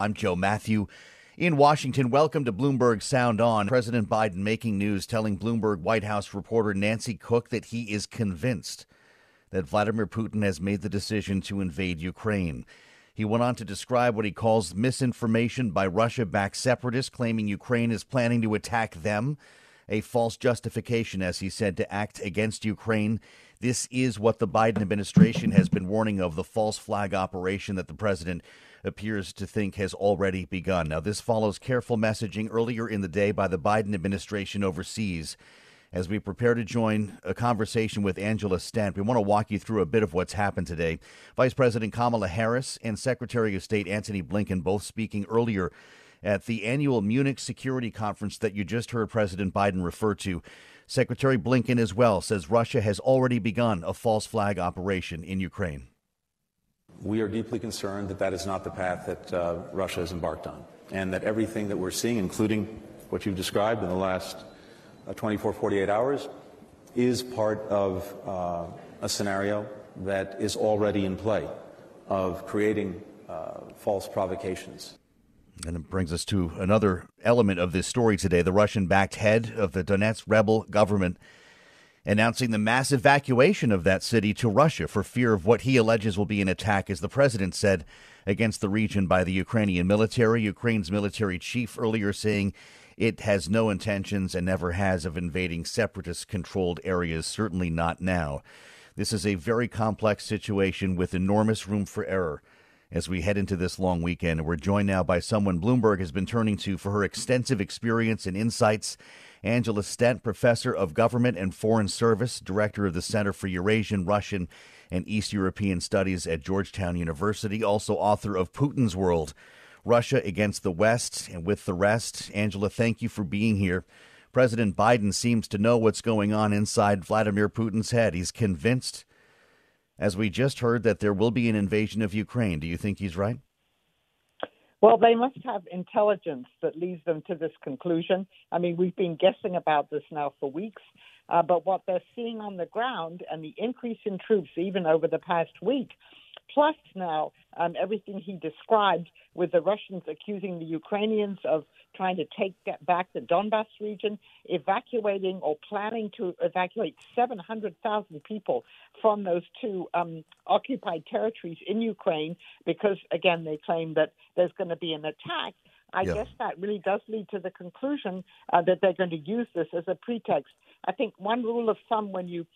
I'm Joe Matthew. In Washington, welcome to Bloomberg Sound On. President Biden making news telling Bloomberg White House reporter Nancy Cook that he is convinced that Vladimir Putin has made the decision to invade Ukraine. He went on to describe what he calls misinformation by Russia backed separatists claiming Ukraine is planning to attack them. A false justification, as he said, to act against Ukraine. This is what the Biden administration has been warning of the false flag operation that the president appears to think has already begun. Now, this follows careful messaging earlier in the day by the Biden administration overseas. As we prepare to join a conversation with Angela Stent, we want to walk you through a bit of what's happened today. Vice President Kamala Harris and Secretary of State Antony Blinken both speaking earlier at the annual Munich Security Conference that you just heard President Biden refer to. Secretary Blinken as well says Russia has already begun a false flag operation in Ukraine. We are deeply concerned that that is not the path that uh, Russia has embarked on, and that everything that we're seeing, including what you've described in the last uh, 24, 48 hours, is part of uh, a scenario that is already in play of creating uh, false provocations. And it brings us to another element of this story today. The Russian backed head of the Donetsk rebel government announcing the mass evacuation of that city to Russia for fear of what he alleges will be an attack, as the president said, against the region by the Ukrainian military. Ukraine's military chief earlier saying it has no intentions and never has of invading separatist controlled areas, certainly not now. This is a very complex situation with enormous room for error as we head into this long weekend. We're joined now by someone Bloomberg has been turning to for her extensive experience and insights Angela Stent, professor of government and foreign service, director of the Center for Eurasian, Russian, and East European Studies at Georgetown University, also author of Putin's World Russia Against the West and with the Rest. Angela, thank you for being here. President Biden seems to know what's going on inside Vladimir Putin's head. He's convinced, as we just heard, that there will be an invasion of Ukraine. Do you think he's right? Well, they must have intelligence that leads them to this conclusion. I mean, we've been guessing about this now for weeks, uh, but what they're seeing on the ground and the increase in troops, even over the past week, plus now um, everything he described with the Russians accusing the Ukrainians of trying to take back the Donbass region, evacuating or planning to evacuate 700,000 people from those two um, occupied territories in Ukraine because, again, they claim that there's going to be an attack. I yeah. guess that really does lead to the conclusion uh, that they're going to use this as a pretext. I think one rule of thumb when you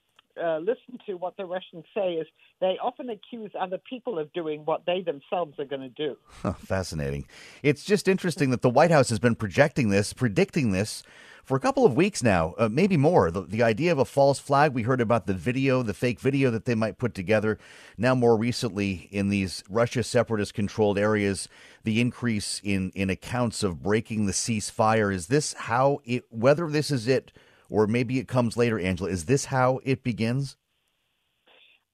uh, listen to what the Russians say is they often accuse other people of doing what they themselves are going to do. fascinating. It's just interesting that the White House has been projecting this, predicting this for a couple of weeks now, uh, maybe more. The, the idea of a false flag, we heard about the video, the fake video that they might put together. Now, more recently, in these Russia separatist controlled areas, the increase in, in accounts of breaking the ceasefire. Is this how it, whether this is it, or maybe it comes later, Angela. Is this how it begins?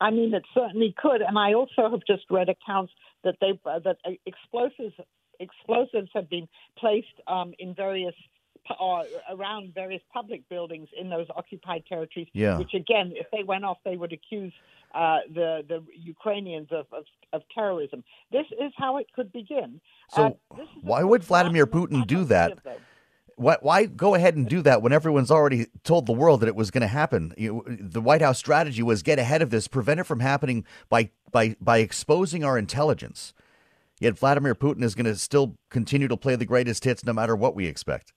I mean, it certainly could. And I also have just read accounts that they uh, that explosives explosives have been placed um, in various uh, around various public buildings in those occupied territories. Yeah. Which again, if they went off, they would accuse uh, the the Ukrainians of, of, of terrorism. This is how it could begin. So uh, why would Vladimir Putin do that? Why, why, go ahead and do that when everyone's already told the world that it was going to happen? You, the White House strategy was get ahead of this, prevent it from happening by by by exposing our intelligence. Yet Vladimir Putin is going to still continue to play the greatest hits no matter what we expect.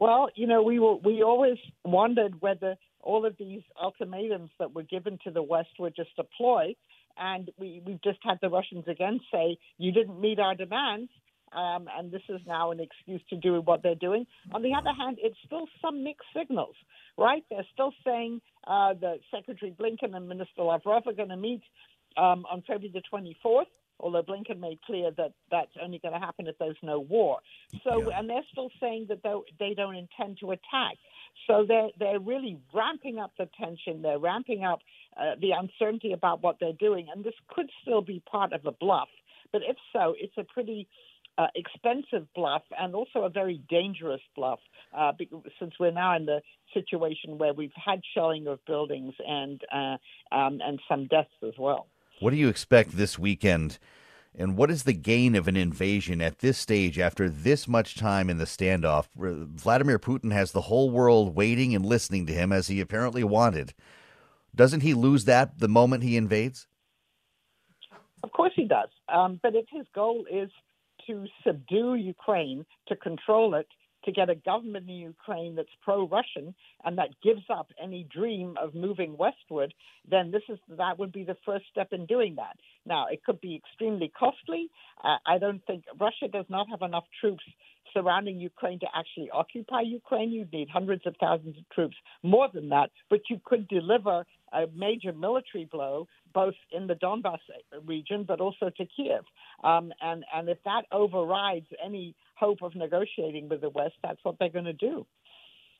Well, you know, we were, we always wondered whether all of these ultimatums that were given to the West were just a ploy, and we we've just had the Russians again say you didn't meet our demands um, and this is now an excuse to do what they're doing. On the other hand, it's still some mixed signals, right? They're still saying uh, that Secretary Blinken and Minister Lavrov are going to meet um, on February the 24th. Although Blinken made clear that that's only going to happen if there's no war. So, yeah. and they're still saying that they don't intend to attack. So they're they're really ramping up the tension. They're ramping up uh, the uncertainty about what they're doing, and this could still be part of a bluff. But if so, it's a pretty uh, expensive bluff and also a very dangerous bluff uh, since we're now in the situation where we've had shelling of buildings and uh, um, and some deaths as well. What do you expect this weekend? And what is the gain of an invasion at this stage after this much time in the standoff? Vladimir Putin has the whole world waiting and listening to him as he apparently wanted. Doesn't he lose that the moment he invades? Of course he does. Um, but if his goal is to subdue Ukraine, to control it, to get a government in Ukraine that's pro-Russian and that gives up any dream of moving westward, then this is that would be the first step in doing that. Now, it could be extremely costly. Uh, I don't think Russia does not have enough troops surrounding Ukraine to actually occupy Ukraine. You'd need hundreds of thousands of troops, more than that, but you could deliver a major military blow both in the Donbass region but also to Kiev. Um, and, and if that overrides any hope of negotiating with the West, that's what they're going to do.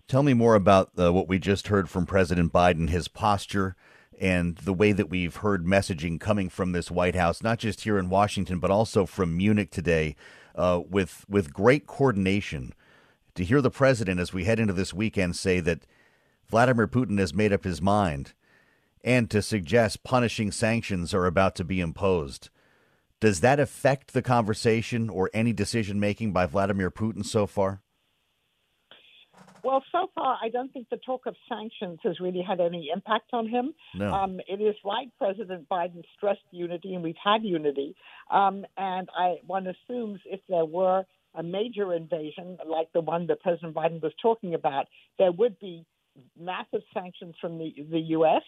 Tell me more about uh, what we just heard from President Biden, his posture, and the way that we've heard messaging coming from this White House, not just here in Washington, but also from Munich today, uh, with with great coordination. To hear the president as we head into this weekend say that Vladimir Putin has made up his mind and to suggest punishing sanctions are about to be imposed. Does that affect the conversation or any decision making by Vladimir Putin so far? Well, so far, I don't think the talk of sanctions has really had any impact on him. No. Um, it is right, President Biden stressed unity, and we've had unity. Um, and I, one assumes if there were a major invasion like the one that President Biden was talking about, there would be massive sanctions from the, the U.S.,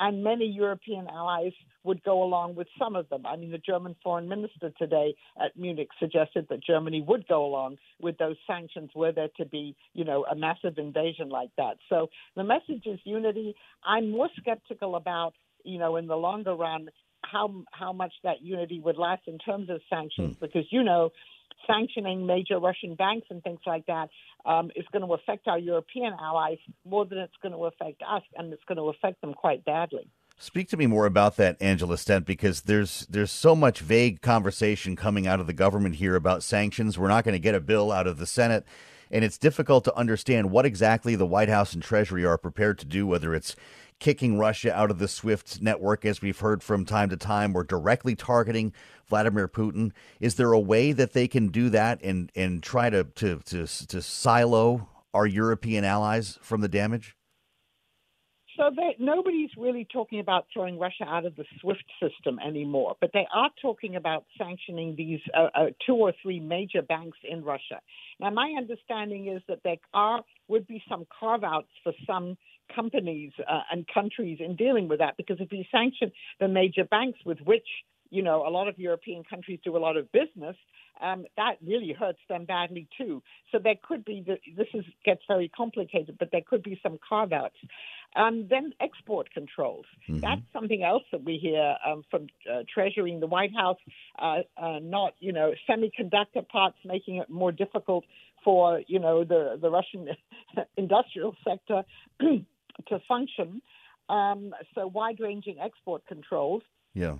and many European allies would go along with some of them. I mean, the German foreign minister today at Munich suggested that Germany would go along with those sanctions were there to be, you know, a massive invasion like that. So the message is unity. I'm more skeptical about, you know, in the longer run, how how much that unity would last in terms of sanctions, hmm. because you know sanctioning major Russian banks and things like that um, is going to affect our European allies more than it's going to affect us, and it's going to affect them quite badly. Speak to me more about that, Angela Stent, because there's there's so much vague conversation coming out of the government here about sanctions. We're not going to get a bill out of the Senate, and it's difficult to understand what exactly the White House and Treasury are prepared to do, whether it's kicking Russia out of the SWIFT network, as we've heard from time to time, or directly targeting Vladimir Putin. Is there a way that they can do that and, and try to, to, to, to silo our European allies from the damage? So they, nobody's really talking about throwing Russia out of the SWIFT system anymore, but they are talking about sanctioning these uh, uh, two or three major banks in Russia. Now, my understanding is that there are would be some carve outs for some companies uh, and countries in dealing with that, because if you sanction the major banks with which you know, a lot of European countries do a lot of business, um, that really hurts them badly too. So there could be this is gets very complicated, but there could be some carve outs. Um, then export controls. Mm-hmm. That's something else that we hear um, from uh, Treasury in the White House. Uh, uh, not you know semiconductor parts making it more difficult for you know the the Russian industrial sector to function. Um, so wide ranging export controls. Yeah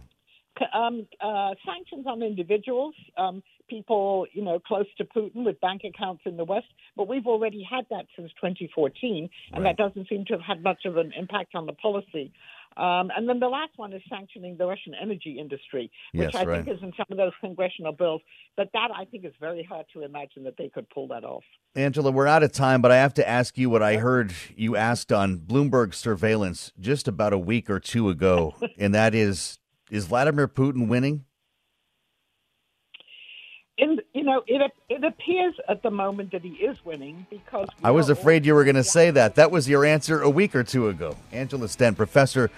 um, uh, sanctions on individuals, um, people you know close to Putin with bank accounts in the West, but we've already had that since 2014, and right. that doesn't seem to have had much of an impact on the policy. Um, and then the last one is sanctioning the Russian energy industry, which yes, I right. think is in some of those congressional bills. But that I think is very hard to imagine that they could pull that off. Angela, we're out of time, but I have to ask you what I heard you asked on Bloomberg surveillance just about a week or two ago, and that is is Vladimir Putin winning? In, you know, it it appears at the moment that he is winning because I was afraid you were going to say that. That was your answer a week or two ago. Angela Stent, professor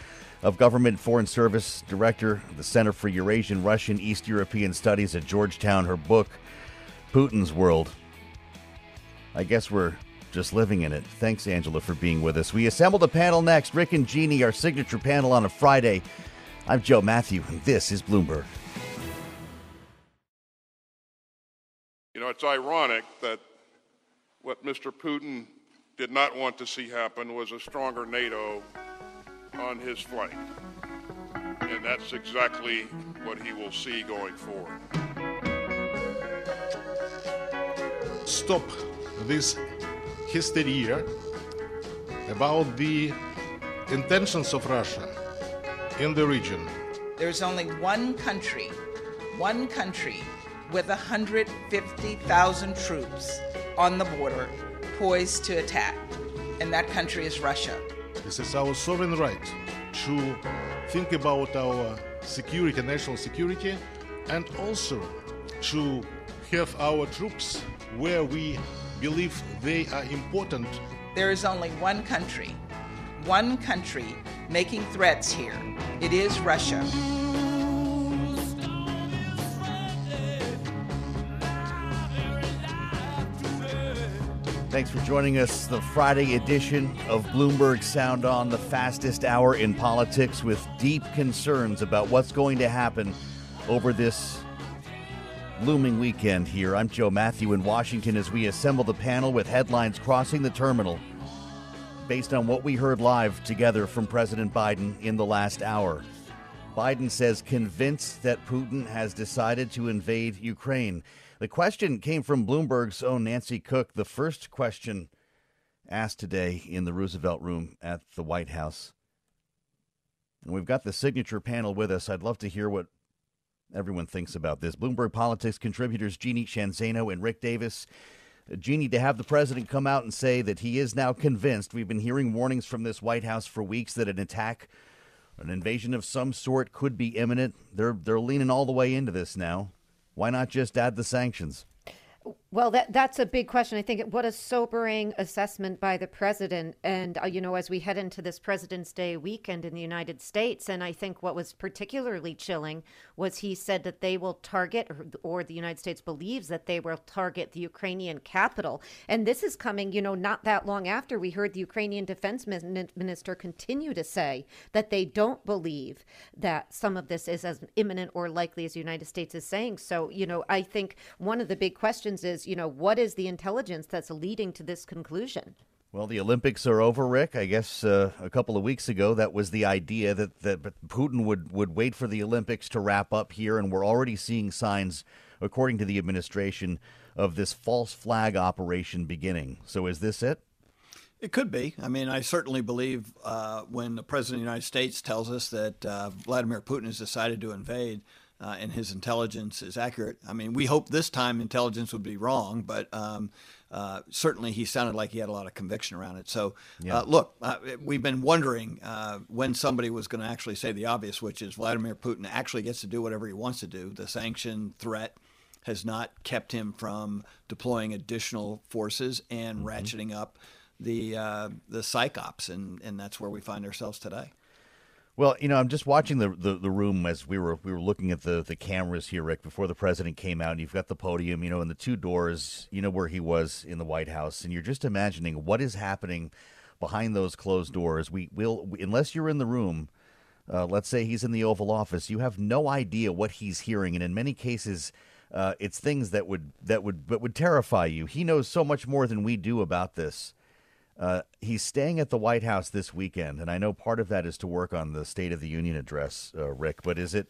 of government foreign service, director of the Center for Eurasian Russian East European Studies at Georgetown. Her book, Putin's World. I guess we're just living in it. Thanks, Angela, for being with us. We assembled a panel next. Rick and Jeannie, our signature panel on a Friday. I'm Joe Matthew, and this is Bloomberg. You know, it's ironic that what Mr. Putin did not want to see happen was a stronger NATO on his flank. And that's exactly what he will see going forward. Stop this hysteria about the intentions of Russia in the region. There's only one country, one country with 150,000 troops on the border poised to attack, and that country is Russia. This is our sovereign right to think about our security, national security, and also to have our troops where we believe they are important. There is only one country, one country making threats here. It is Russia. Thanks for joining us, the Friday edition of Bloomberg Sound On, the fastest hour in politics, with deep concerns about what's going to happen over this looming weekend here. I'm Joe Matthew in Washington as we assemble the panel with headlines crossing the terminal based on what we heard live together from President Biden in the last hour. Biden says convinced that Putin has decided to invade Ukraine. The question came from Bloomberg's own Nancy Cook, the first question asked today in the Roosevelt Room at the White House. And we've got the signature panel with us. I'd love to hear what everyone thinks about this. Bloomberg Politics contributors Jeannie Sheehan Zaino and Rick Davis. Jeannie, to have the president come out and say that he is now convinced, we've been hearing warnings from this White House for weeks that an attack, an invasion of some sort could be imminent. They're they're leaning all the way into this now. Why not just add the sanctions? Well, that that's a big question. I think what a sobering assessment by the president, and uh, you know, as we head into this President's Day weekend in the United States, and I think what was particularly chilling was he said that they will target, or, or the United States believes that they will target the Ukrainian capital, and this is coming, you know, not that long after we heard the Ukrainian Defense Minister continue to say that they don't believe that some of this is as imminent or likely as the United States is saying. So, you know, I think one of the big questions is you know, what is the intelligence that's leading to this conclusion? Well, the Olympics are over, Rick. I guess uh, a couple of weeks ago, that was the idea that, that Putin would, would wait for the Olympics to wrap up here, and we're already seeing signs, according to the administration, of this false flag operation beginning. So, is this it? It could be. I mean, I certainly believe uh, when the President of the United States tells us that uh, Vladimir Putin has decided to invade, uh, and his intelligence is accurate. I mean, we hope this time intelligence would be wrong, but um, uh, certainly he sounded like he had a lot of conviction around it. So, yeah. uh, look, uh, we've been wondering uh, when somebody was going to actually say the obvious, which is Vladimir Putin actually gets to do whatever he wants to do. The sanction threat has not kept him from deploying additional forces and mm-hmm. ratcheting up the uh, the psyops, and and that's where we find ourselves today. Well, you know, I'm just watching the, the, the, room as we were we were looking at the, the cameras here, Rick, before the president came out. And you've got the podium, you know, and the two doors, you know, where he was in the White House, and you're just imagining what is happening behind those closed doors. We will, unless you're in the room. Uh, let's say he's in the Oval Office. You have no idea what he's hearing, and in many cases, uh, it's things that would that would that would terrify you. He knows so much more than we do about this. Uh, he's staying at the White House this weekend, and I know part of that is to work on the State of the Union address, uh, Rick. But is it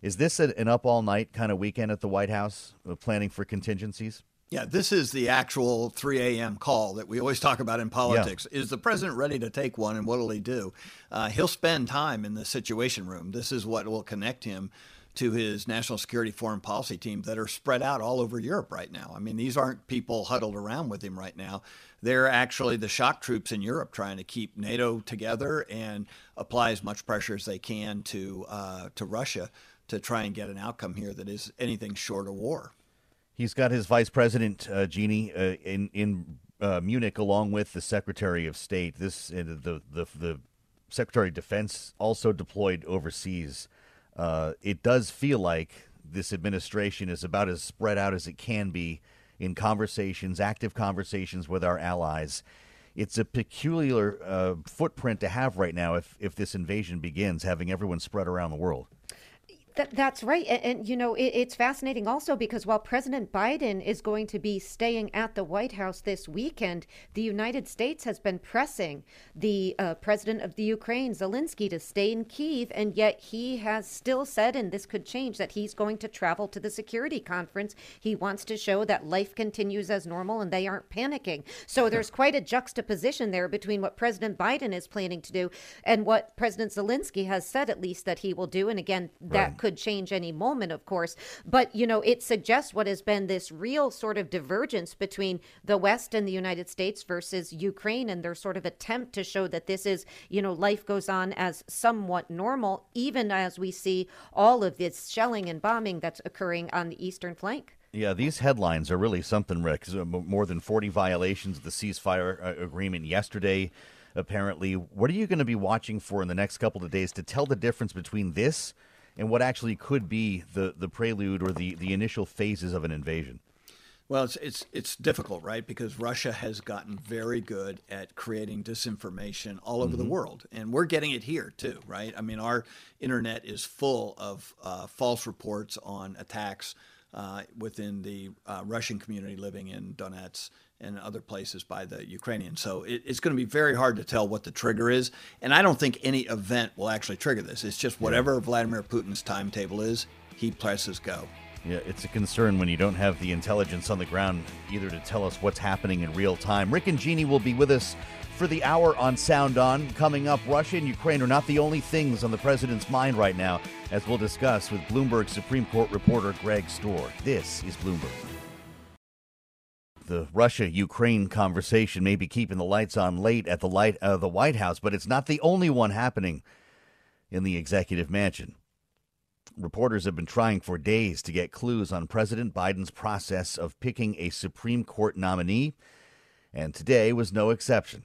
is this an up all night kind of weekend at the White House, uh, planning for contingencies? Yeah, this is the actual 3 a.m. call that we always talk about in politics. Yeah. Is the president ready to take one, and what will he do? Uh, he'll spend time in the Situation Room. This is what will connect him to his national security foreign policy team that are spread out all over Europe right now. I mean, these aren't people huddled around with him right now. They're actually the shock troops in Europe trying to keep NATO together and apply as much pressure as they can to uh, to Russia to try and get an outcome here that is anything short of war. He's got his vice president, uh, Jeannie, uh, in in uh, Munich, along with the Secretary of State. This uh, the the the Secretary of Defense also deployed overseas uh, it does feel like this administration is about as spread out as it can be in conversations, active conversations with our allies. It's a peculiar uh, footprint to have right now if, if this invasion begins, having everyone spread around the world. That, that's right. And, and you know, it, it's fascinating also because while President Biden is going to be staying at the White House this weekend, the United States has been pressing the uh, president of the Ukraine, Zelensky, to stay in Kiev. And yet he has still said, and this could change, that he's going to travel to the security conference. He wants to show that life continues as normal and they aren't panicking. So there's quite a juxtaposition there between what President Biden is planning to do and what President Zelensky has said, at least, that he will do. And again, that right could change any moment, of course. But, you know, it suggests what has been this real sort of divergence between the West and the United States versus Ukraine and their sort of attempt to show that this is, you know, life goes on as somewhat normal, even as we see all of this shelling and bombing that's occurring on the eastern flank. Yeah, these headlines are really something, Rick. More than 40 violations of the ceasefire uh, agreement yesterday, apparently. What are you going to be watching for in the next couple of days to tell the difference between this and what actually could be the, the prelude or the, the initial phases of an invasion? Well, it's, it's it's difficult, right? Because Russia has gotten very good at creating disinformation all over mm-hmm. the world, and we're getting it here too, right? I mean, our internet is full of uh, false reports on attacks uh, within the uh, Russian community living in Donetsk and other places by the Ukrainians. So it, it's going to be very hard to tell what the trigger is. And I don't think any event will actually trigger this. It's just whatever yeah. Vladimir Putin's timetable is, he presses go. Yeah, it's a concern when you don't have the intelligence on the ground either to tell us what's happening in real time. Rick and Jeannie will be with us for the hour on Sound On. Coming up, Russia and Ukraine are not the only things on the president's mind right now, as we'll discuss with Bloomberg Supreme Court reporter Greg Stohr. This is Bloomberg the Russia Ukraine conversation may be keeping the lights on late at the light uh, the White House, but it's not the only one happening in the executive mansion. Reporters have been trying for days to get clues on President Biden's process of picking a Supreme Court nominee, and today was no exception.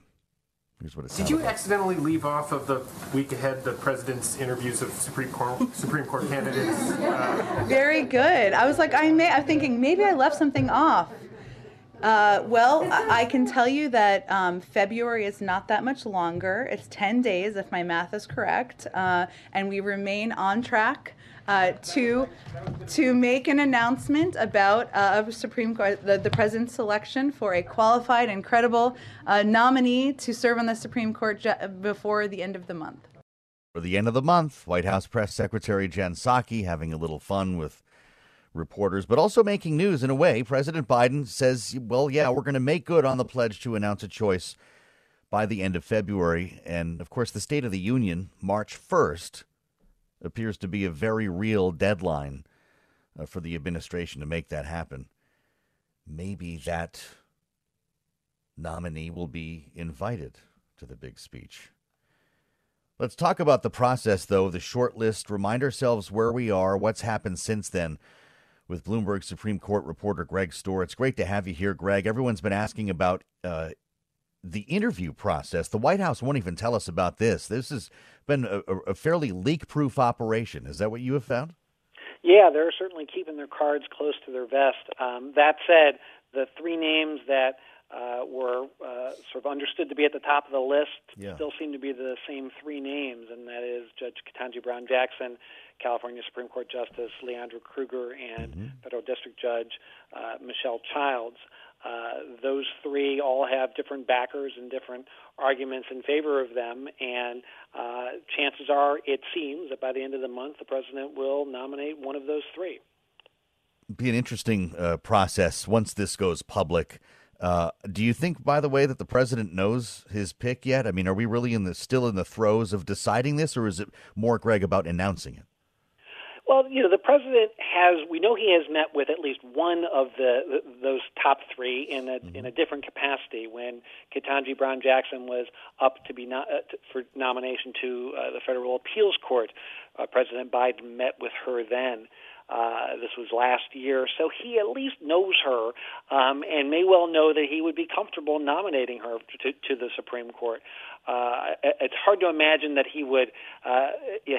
Here's what it Did you like. accidentally leave off of the week ahead the president's interviews of Supreme Court Supreme Court candidates? Uh, Very good. I was like, I may. I'm thinking maybe I left something off. Uh, well, I can tell you that um, February is not that much longer. It's 10 days, if my math is correct, uh, and we remain on track. Uh, to to make an announcement about uh, Supreme Court the, the president's selection for a qualified and credible uh, nominee to serve on the Supreme Court before the end of the month. For the end of the month, White House Press Secretary Jen Psaki having a little fun with reporters, but also making news in a way. President Biden says, well, yeah, we're going to make good on the pledge to announce a choice by the end of February. And of course, the State of the Union, March 1st, appears to be a very real deadline uh, for the administration to make that happen. Maybe that nominee will be invited to the big speech. Let's talk about the process, though, the short list, remind ourselves where we are, what's happened since then with Bloomberg Supreme Court reporter Greg Stohr. It's great to have you here, Greg. Everyone's been asking about uh, the interview process. The White House won't even tell us about this. This has been a, a fairly leak proof operation. Is that what you have found? Yeah, they're certainly keeping their cards close to their vest. Um, that said, the three names that uh, were uh, sort of understood to be at the top of the list yeah. still seem to be the same three names, and that is Judge Ketanji Brown Jackson, California Supreme Court Justice Leondra Kruger and mm-hmm. Federal District Judge uh, Michelle Childs. Uh, those three all have different backers and different arguments in favor of them, and uh, chances are, it seems, that by the end of the month, the president will nominate one of those three. Be an interesting uh, process once this goes public. Uh, do you think, by the way, that the president knows his pick yet? I mean, are we really in the still in the throes of deciding this, or is it more, Greg, about announcing it? Well, you know, the president has. We know he has met with at least one of the, the those top three in a mm-hmm. in a different capacity. When Ketanji Brown Jackson was up to be no, uh, to, for nomination to uh, the federal appeals court, uh, President Biden met with her then. Uh, this was last year, so he at least knows her um, and may well know that he would be comfortable nominating her to, to the Supreme Court. Uh, it's hard to imagine that he would uh,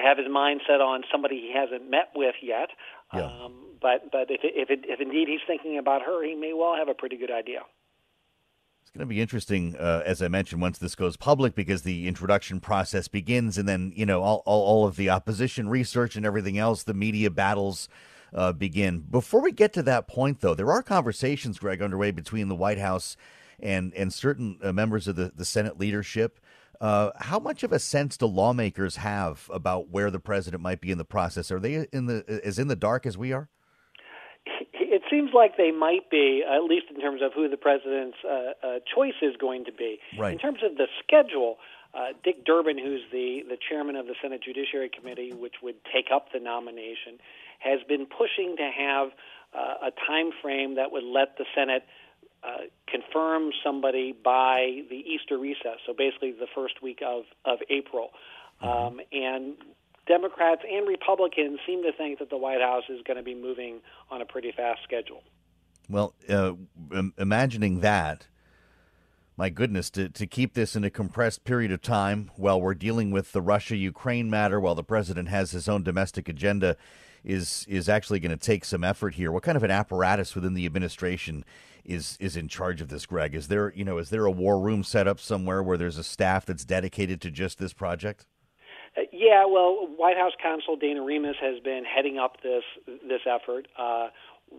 have his mind set on somebody he hasn't met with yet. Yeah. Um, but but if if, it, if indeed he's thinking about her, he may well have a pretty good idea. Going to be interesting, uh, as I mentioned, once this goes public, because the introduction process begins, and then you know all, all, all of the opposition research and everything else, the media battles uh, begin. Before we get to that point, though, there are conversations, Greg, underway between the White House and and certain uh, members of the, the Senate leadership. Uh, how much of a sense do lawmakers have about where the president might be in the process? Are they in the as in the dark as we are? It seems like they might be, at least in terms of who the president's uh, uh, choice is going to be. Right. In terms of the schedule, uh, Dick Durbin, who's the, the chairman of the Senate Judiciary Committee, which would take up the nomination, has been pushing to have uh, a time frame that would let the Senate uh, confirm somebody by the Easter recess, so basically the first week of, of April. Um, and Democrats and Republicans seem to think that the White House is going to be moving on a pretty fast schedule. Well, uh, imagining that, my goodness, to, to keep this in a compressed period of time while we're dealing with the Russia Ukraine matter, while the president has his own domestic agenda, is is actually going to take some effort here. What kind of an apparatus within the administration is is in charge of this, Greg? Is there you know is there a war room set up somewhere where there's a staff that's dedicated to just this project? Uh, yeah, well, White House counsel Dana Remus has been heading up this this effort. Uh,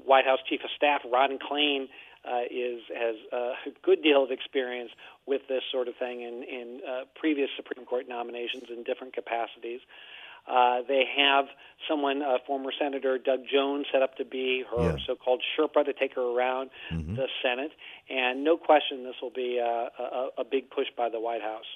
White House Chief of Staff Ron Klain uh, is has a good deal of experience with this sort of thing in in uh, previous Supreme Court nominations in different capacities. Uh, they have someone, uh, former Senator Doug Jones, set up to be her Yeah. so-called Sherpa to take her around Mhm. the Senate, and no question this will be a, a, a big push by the White House.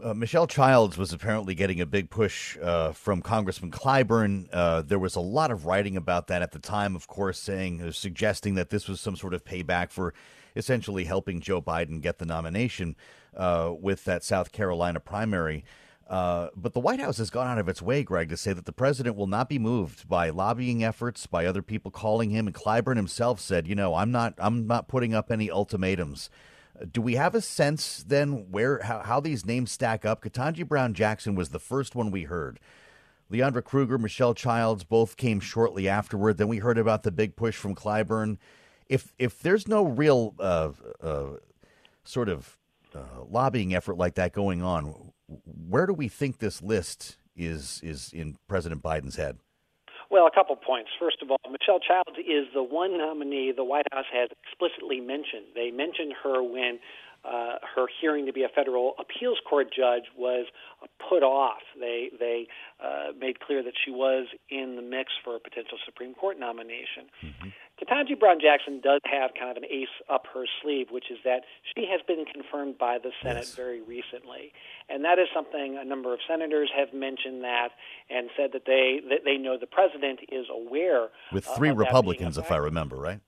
Uh, Michelle Childs was apparently getting a big push uh, from Congressman Clyburn. Uh, there was a lot of writing about that at the time, of course, saying, uh, suggesting that this was some sort of payback for essentially helping Joe Biden get the nomination uh, with that South Carolina primary. Uh, but the White House has gone out of its way, Greg, to say that the president will not be moved by lobbying efforts, by other people calling him. And Clyburn himself said, "You know, I'm not, I'm not putting up any ultimatums." Do we have a sense then where how, how these names stack up? Ketanji Brown Jackson was the first one we heard. Leondra Kruger, Michelle Childs both came shortly afterward. Then we heard about the big push from Clyburn. If if there's no real uh, uh, sort of uh, lobbying effort like that going on, where do we think this list is is in President Biden's head? Well, a couple points. First of all, Michelle Childs is the one nominee the White House has explicitly mentioned. They mentioned her when uh, her hearing to be a federal appeals court judge was put off. They they uh, made clear that she was in the mix for a potential Supreme Court nomination. Ketanji Brown Jackson does have kind of an ace up her sleeve, which is that she has been confirmed by the Senate very recently, and that is something a number of senators have mentioned that and said that they that they know the president is aware With three of that being a Republicans, if I remember right.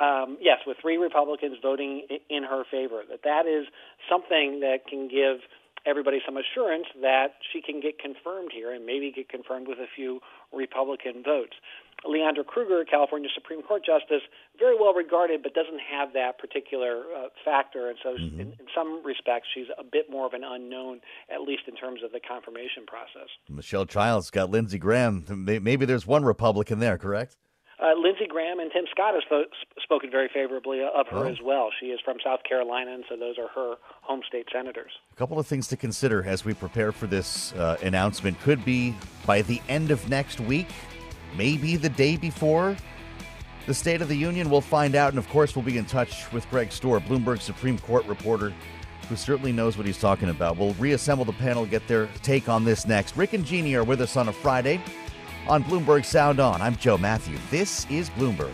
Um, yes, with three Republicans voting in her favor, that that is something that can give everybody some assurance that she can get confirmed here and maybe get confirmed with a few Republican votes. Leondra Kruger, California Supreme Court Justice, very well regarded, but doesn't have that particular uh, factor, and so in, in some respects, she's a bit more of an unknown, at least in terms of the confirmation process. Michelle Childs got Lindsey Graham. Maybe there's one Republican there, correct? Uh, Lindsey Graham and Tim Scott have sp- spoken very favorably of her Oh. as well. She is from South Carolina, and so those are her home state senators. A couple of things to consider as we prepare for this uh, announcement could be by the end of next week, maybe the day before the State of the Union. We'll find out. And of course, we'll be in touch with Greg Stohr, Bloomberg Supreme Court reporter, who certainly knows what he's talking about. We'll reassemble the panel, get their take on this next. Rick and Jeannie are with us on a Friday on Bloomberg Sound On. I'm Joe Matthew. This is Bloomberg.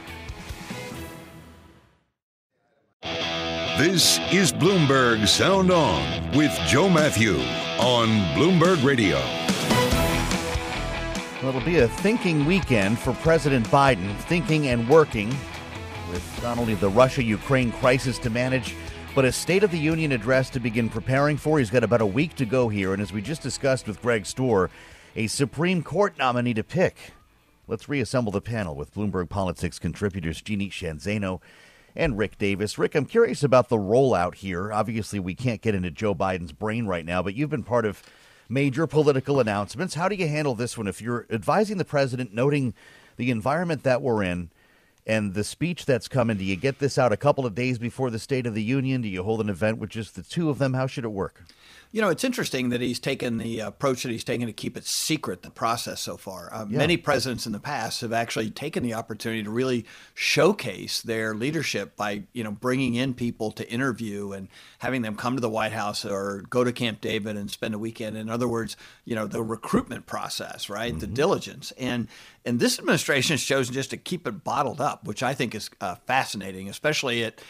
This is Bloomberg Sound On with Joe Matthew on Bloomberg Radio. Well, it'll be a thinking weekend for President Biden, thinking and working with not only the Russia Ukraine crisis to manage, but a State of the Union address to begin preparing for. He's got about a week to go here, and as we just discussed with Greg Stohr, a Supreme Court nominee to pick. Let's reassemble the panel with Bloomberg Politics contributors Jeannie Sheehan Zaino and Rick Davis. Rick, I'm curious about the rollout here. Obviously, we can't get into Joe Biden's brain right now, but you've been part of major political announcements. How do you handle this one if you're advising the president, noting the environment that we're in, and the speech that's coming. Do you get this out a couple of days before the State of the Union? Do you hold an event with just the two of them? How should it work? You know, it's interesting that he's taken the approach that he's taken to keep it secret, the process so far. Uh, Yeah. Many presidents in the past have actually taken the opportunity to really showcase their leadership by, you know, bringing in people to interview and having them come to the White House or go to Camp David and spend a weekend. In other words, you know, the recruitment process, right? The diligence. And and this administration has chosen just to keep it bottled up, which I think is uh, fascinating, especially at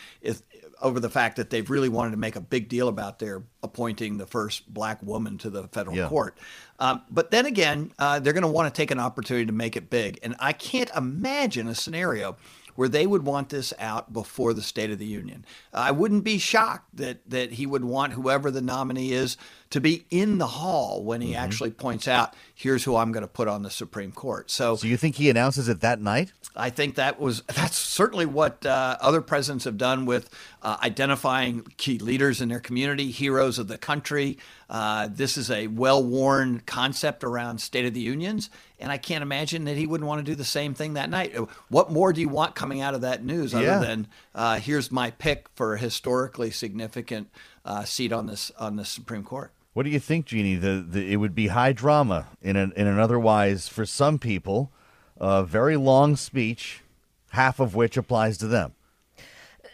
over the fact that they've really wanted to make a big deal about their appointing the first black woman to the federal Yeah. court. Um, but then again, uh, they're going to want to take an opportunity to make it big. And I can't imagine a scenario where they would want this out before the State of the Union. I wouldn't be shocked that that he would want whoever the nominee is to be in the hall when he actually points out, "Here's who I'm going to put on the Supreme Court." So, So you think he announces it that night? I think that was that's certainly what uh, other presidents have done with uh, identifying key leaders in their community, heroes of the country. Uh, this is a well-worn concept around State of the Unions, and I can't imagine that he wouldn't want to do the same thing that night. What more do you want coming out of that news other Yeah. than uh, here's my pick for a historically significant uh, seat on this on the Supreme Court? What do you think, Jeannie? The, the it would be high drama in an in an otherwise for some people, a very long speech, half of which applies to them.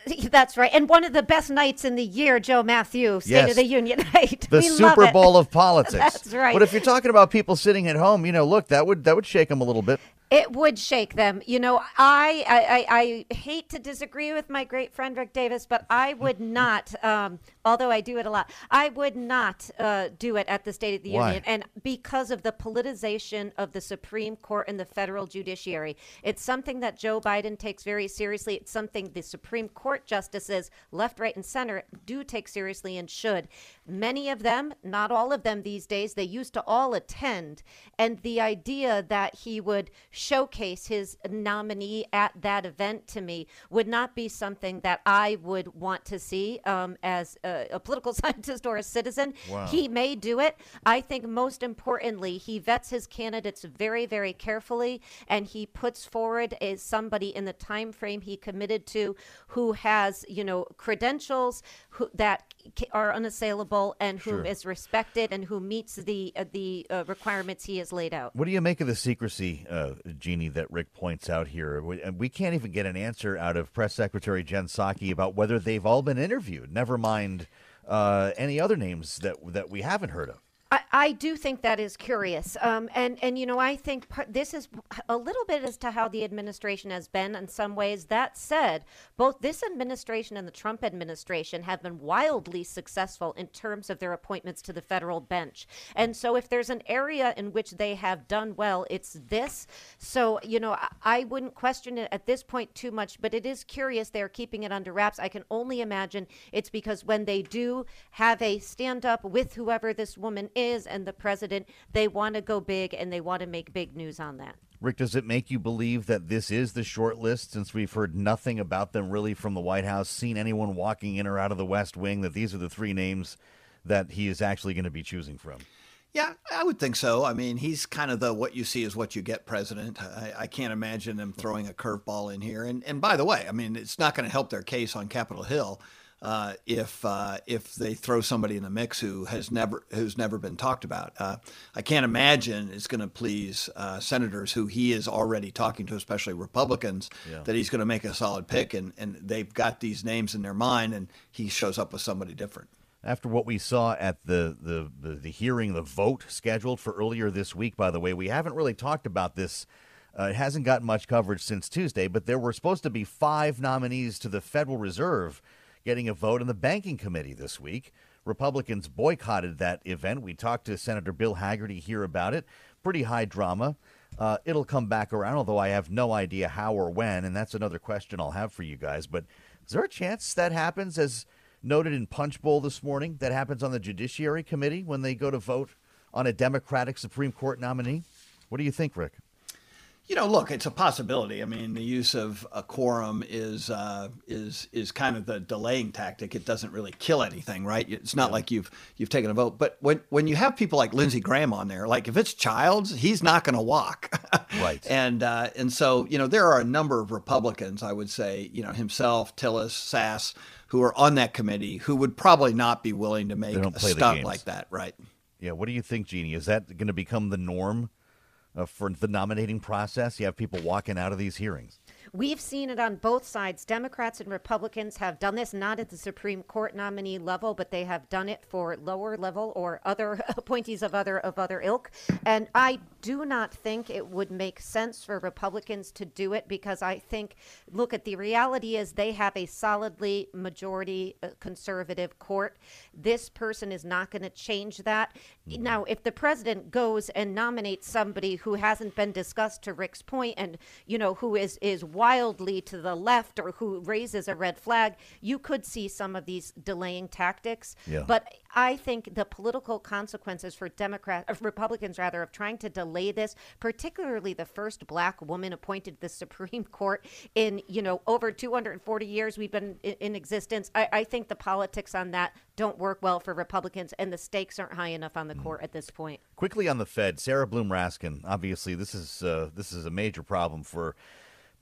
That's right. And one of the best nights in the year, Joe Matthew, State Yes. of the Union night. The We love Super. Bowl of politics. That's right. But if you're talking about people sitting at home, you know, look, that would that would shake them a little bit. It would shake them. You know, I, I, I, hate to disagree with my great friend Rick Davis, but I would not, um, although I do it a lot, I would not uh, do it at the State of the Why? Union. And because of the politicization of the Supreme Court and the federal judiciary, it's something that Joe Biden takes very seriously. It's something the Supreme Court justices, left, right, and center, do take seriously and should. Many of them, not all of them these days, they used to all attend. And the idea that he would showcase his nominee at that event to me would not be something that I would want to see um, as a, a political scientist or a citizen. Wow. He may do it. I think most importantly, he vets his candidates very, very carefully, and he puts forward as somebody in the time frame he committed to, who has you know credentials who, that are unassailable and who is Sure. respected and who meets the uh, the uh, requirements he has laid out. What do you make of the secrecy, uh, Jeannie, that Rick points out here? We, we can't even get an answer out of Press Secretary Jen Psaki about whether they've all been interviewed. Never mind uh, any other names that that we haven't heard of. I, I do think that is curious, um, and and you know I think part, this is a little bit as to how the administration has been in some ways. That said, both this administration and the Trump administration have been wildly successful in terms of their appointments to the federal bench, and so if there's an area in which they have done well, it's this. So you know I, I wouldn't question it at this point too much, but it is curious they're keeping it under wraps. I can only imagine it's because when they do have a stand up with whoever this woman is and the president, they want to go big and they want to make big news on that. Rick, does it make you believe that this is the short list since we've heard nothing about them really from the White House, seen anyone walking in or out of the West Wing, that these are the three names that he is actually going to be choosing from? Yeah, I would think so. I mean, he's kind of the what you see is what you get president. I, I can't imagine them throwing a curveball in here. And and by the way, I mean, it's not going to help their case on Capitol Hill uh, if uh, if they throw somebody in the mix who has never who's never been talked about. Uh, I can't imagine it's going to please uh, senators who he is already talking to, especially Republicans, Yeah. that he's going to make a solid pick, and and they've got these names in their mind, and he shows up with somebody different. After what we saw at the, the, the, the hearing, the vote scheduled for earlier this week, by the way, we haven't really talked about this. Uh, it hasn't gotten much coverage since Tuesday, but there were supposed to be five nominees to the Federal Reserve getting a vote in the Banking Committee this week. Republicans boycotted that event. We talked to Senator Bill Hagerty here about it. Pretty high drama. Uh, it'll come back around, although I have no idea how or when, and that's another question I'll have for you guys. But is there a chance that happens, as noted in Punchbowl this morning, that happens on the Judiciary Committee when they go to vote on a Democratic Supreme Court nominee? What do you think, Rick? You know, look, it's a possibility. I mean, the use of a quorum is uh, is is kind of the delaying tactic. It doesn't really kill anything, right? It's not yeah. like you've you've taken a vote. But when when you have people like Lindsey Graham on there, like if it's Childs, he's not going to walk, right? And uh, and so you know there are a number of Republicans, I would say, you know, himself, Tillis, Sasse, who are on that committee, who would probably not be willing to make a stunt like that, right? Yeah. What do you think, Jeannie? Is that going to become the norm? Uh, for the nominating process? You have people walking out of these hearings. We've seen it on both sides. Democrats and Republicans have done this not at the Supreme Court nominee level, but they have done it for lower level or other appointees of other of other ilk. And I do not think it would make sense for Republicans to do it because I think look at the reality is they have a solidly majority uh, conservative court. This person is not going to change that. Mm-hmm. Now, if the president goes and nominates somebody who hasn't been discussed to Rick's point and you know who is is wildly to the left or who raises a red flag, you could see some of these delaying tactics. Yeah. But I think the political consequences for Democrats, uh, Republicans rather, of trying to delay this, particularly the first black woman appointed to the Supreme Court in you know over 240 years we've been in, in existence. I, I, think the politics on that don't work well for Republicans, and the stakes aren't high enough on the mm. court at this point. Quickly on the Fed, Sarah Bloom Raskin. Obviously, this is uh, this is a major problem for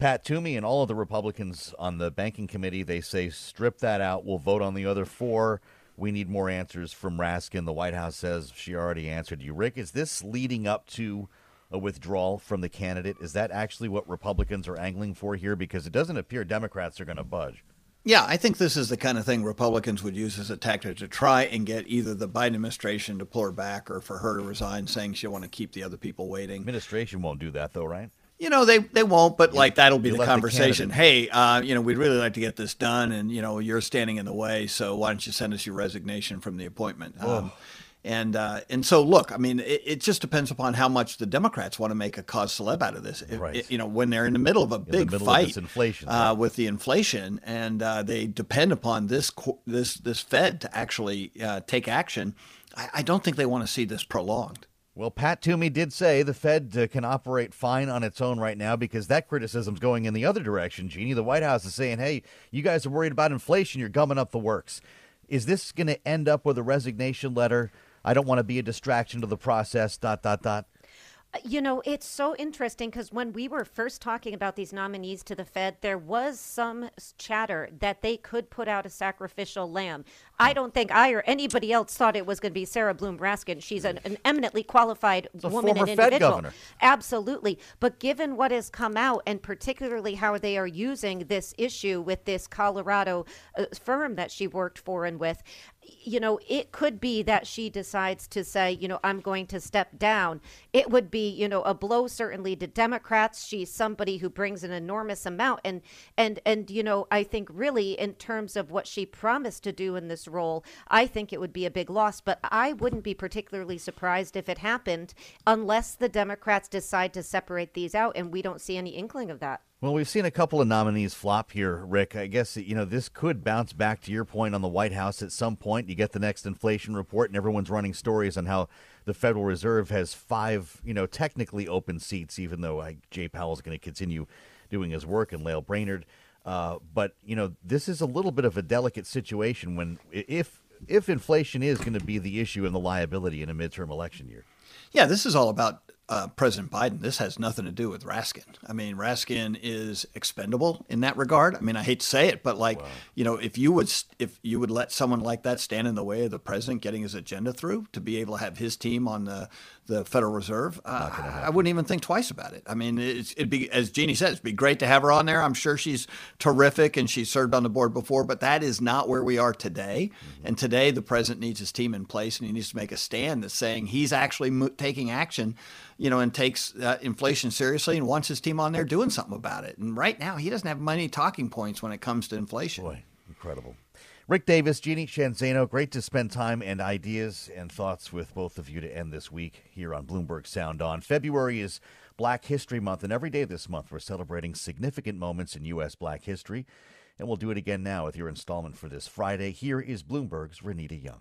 Pat Toomey and all of the Republicans on the banking committee, they say strip that out. We'll vote on the other four. We need more answers from Raskin. The White House says she already answered you. Rick, is this leading up to a withdrawal from the candidate? Is that actually what Republicans are angling for here? Because it doesn't appear Democrats are going to budge. Yeah, I think this is the kind of thing Republicans would use as a tactic to try and get either the Biden administration to pull her back or for her to resign, saying she'll want to keep the other people waiting. Administration won't do that, though, right? You know, they, they won't, but like that'll be the conversation. The hey, uh, you know, we'd really like to get this done, and you know, you're standing in the way, so why don't you send us your resignation from the appointment? Um, and uh, and so look, I mean, it, it, just depends upon how much the Democrats want to make a cause celeb out of this. Right. It, you know, when they're in the middle of a big fight, inflation uh, with the inflation, and uh, they depend upon this this this Fed to actually uh, take action. I, I don't think they want to see this prolonged. Well, Pat Toomey did say the Fed uh, can operate fine on its own right now because that criticism's going in the other direction, Jeannie. The White House is saying, hey, you guys are worried about inflation, you're gumming up the works. Is this going to end up with a resignation letter? I don't want to be a distraction to the process, dot, dot, dot. You know, it's so interesting because when we were first talking about these nominees to the Fed, there was some chatter that they could put out a sacrificial lamb. I don't think I or anybody else thought it was going to be Sarah Bloom Raskin. She's an, an eminently qualified woman and individual. Absolutely. But given what has come out, and particularly how they are using this issue with this Colorado uh, firm that she worked for and with, you know, it could be that she decides to say, you know, I'm going to step down. It would be, you know, a blow certainly to Democrats. She's somebody who brings an enormous amount and and and you know, I think really in terms of what she promised to do in this role, I think it would be a big loss, but I wouldn't be particularly surprised if it happened unless the Democrats decide to separate these out and we don't see any inkling of that. Well, we've seen a couple of nominees flop here, Rick. I guess you know this could bounce back to your point on the White House at some point. You get the next inflation report, and everyone's running stories on how the Federal Reserve has five, you know, technically open seats, even though like, Jay Powell is going to continue doing his work and Lael Brainard. Uh, but you know, this is a little bit of a delicate situation when if if inflation is going to be the issue and the liability in a midterm election year. Yeah, this is all about uh, President Biden, this has nothing to do with Raskin. I mean, Raskin is expendable in that regard. I mean, I hate to say it, but like, wow. you know, if you would if you would let someone like that stand in the way of the president getting his agenda through to be able to have his team on the the Federal Reserve, uh, I wouldn't even think twice about it. I mean, it'd be as Jeannie says, it'd be great to have her on there. I'm sure she's terrific and she's served on the board before, but that is not where we are today. Mm-hmm. And today, the president needs his team in place and he needs to make a stand that's saying he's actually mo- taking action you know, and takes uh, inflation seriously and wants his team on there doing something about it. And right now, he doesn't have many talking points when it comes to inflation. Boy, incredible. Rick Davis, Jeannie Sheehan Zaino, great to spend time and ideas and thoughts with both of you to end this week here on Bloomberg Sound On. February is Black History Month, and every day this month we're celebrating significant moments in U.S. Black history. And we'll do it again now with your installment for this Friday. Here is Bloomberg's Renita Young.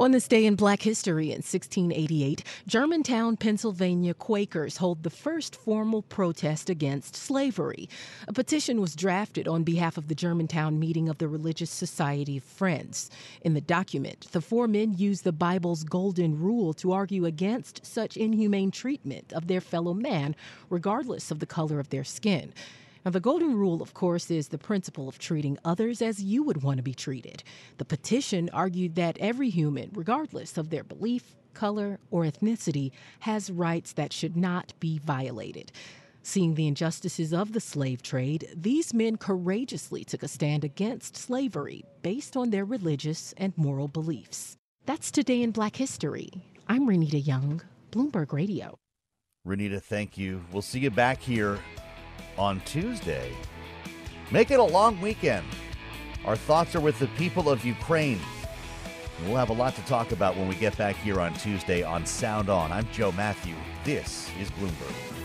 On this day in Black history in 1688, Germantown, Pennsylvania Quakers hold the first formal protest against slavery. A petition was drafted on behalf of the Germantown meeting of the Religious Society of Friends. In the document, the four men use the Bible's golden rule to argue against such inhumane treatment of their fellow man, regardless of the color of their skin. Now, the golden rule, of course, is the principle of treating others as you would want to be treated. The petition argued that every human, regardless of their belief, color, or ethnicity, has rights that should not be violated. Seeing the injustices of the slave trade, these men courageously took a stand against slavery based on their religious and moral beliefs. That's today in Black History. I'm Renita Young, Bloomberg Radio. Renita, thank you. We'll see you back here on Tuesday. Make it a long weekend. Our thoughts are with the people of Ukraine. We'll have a lot to talk about when we get back here on Tuesday on Sound On. I'm Joe Matthew. This is Bloomberg.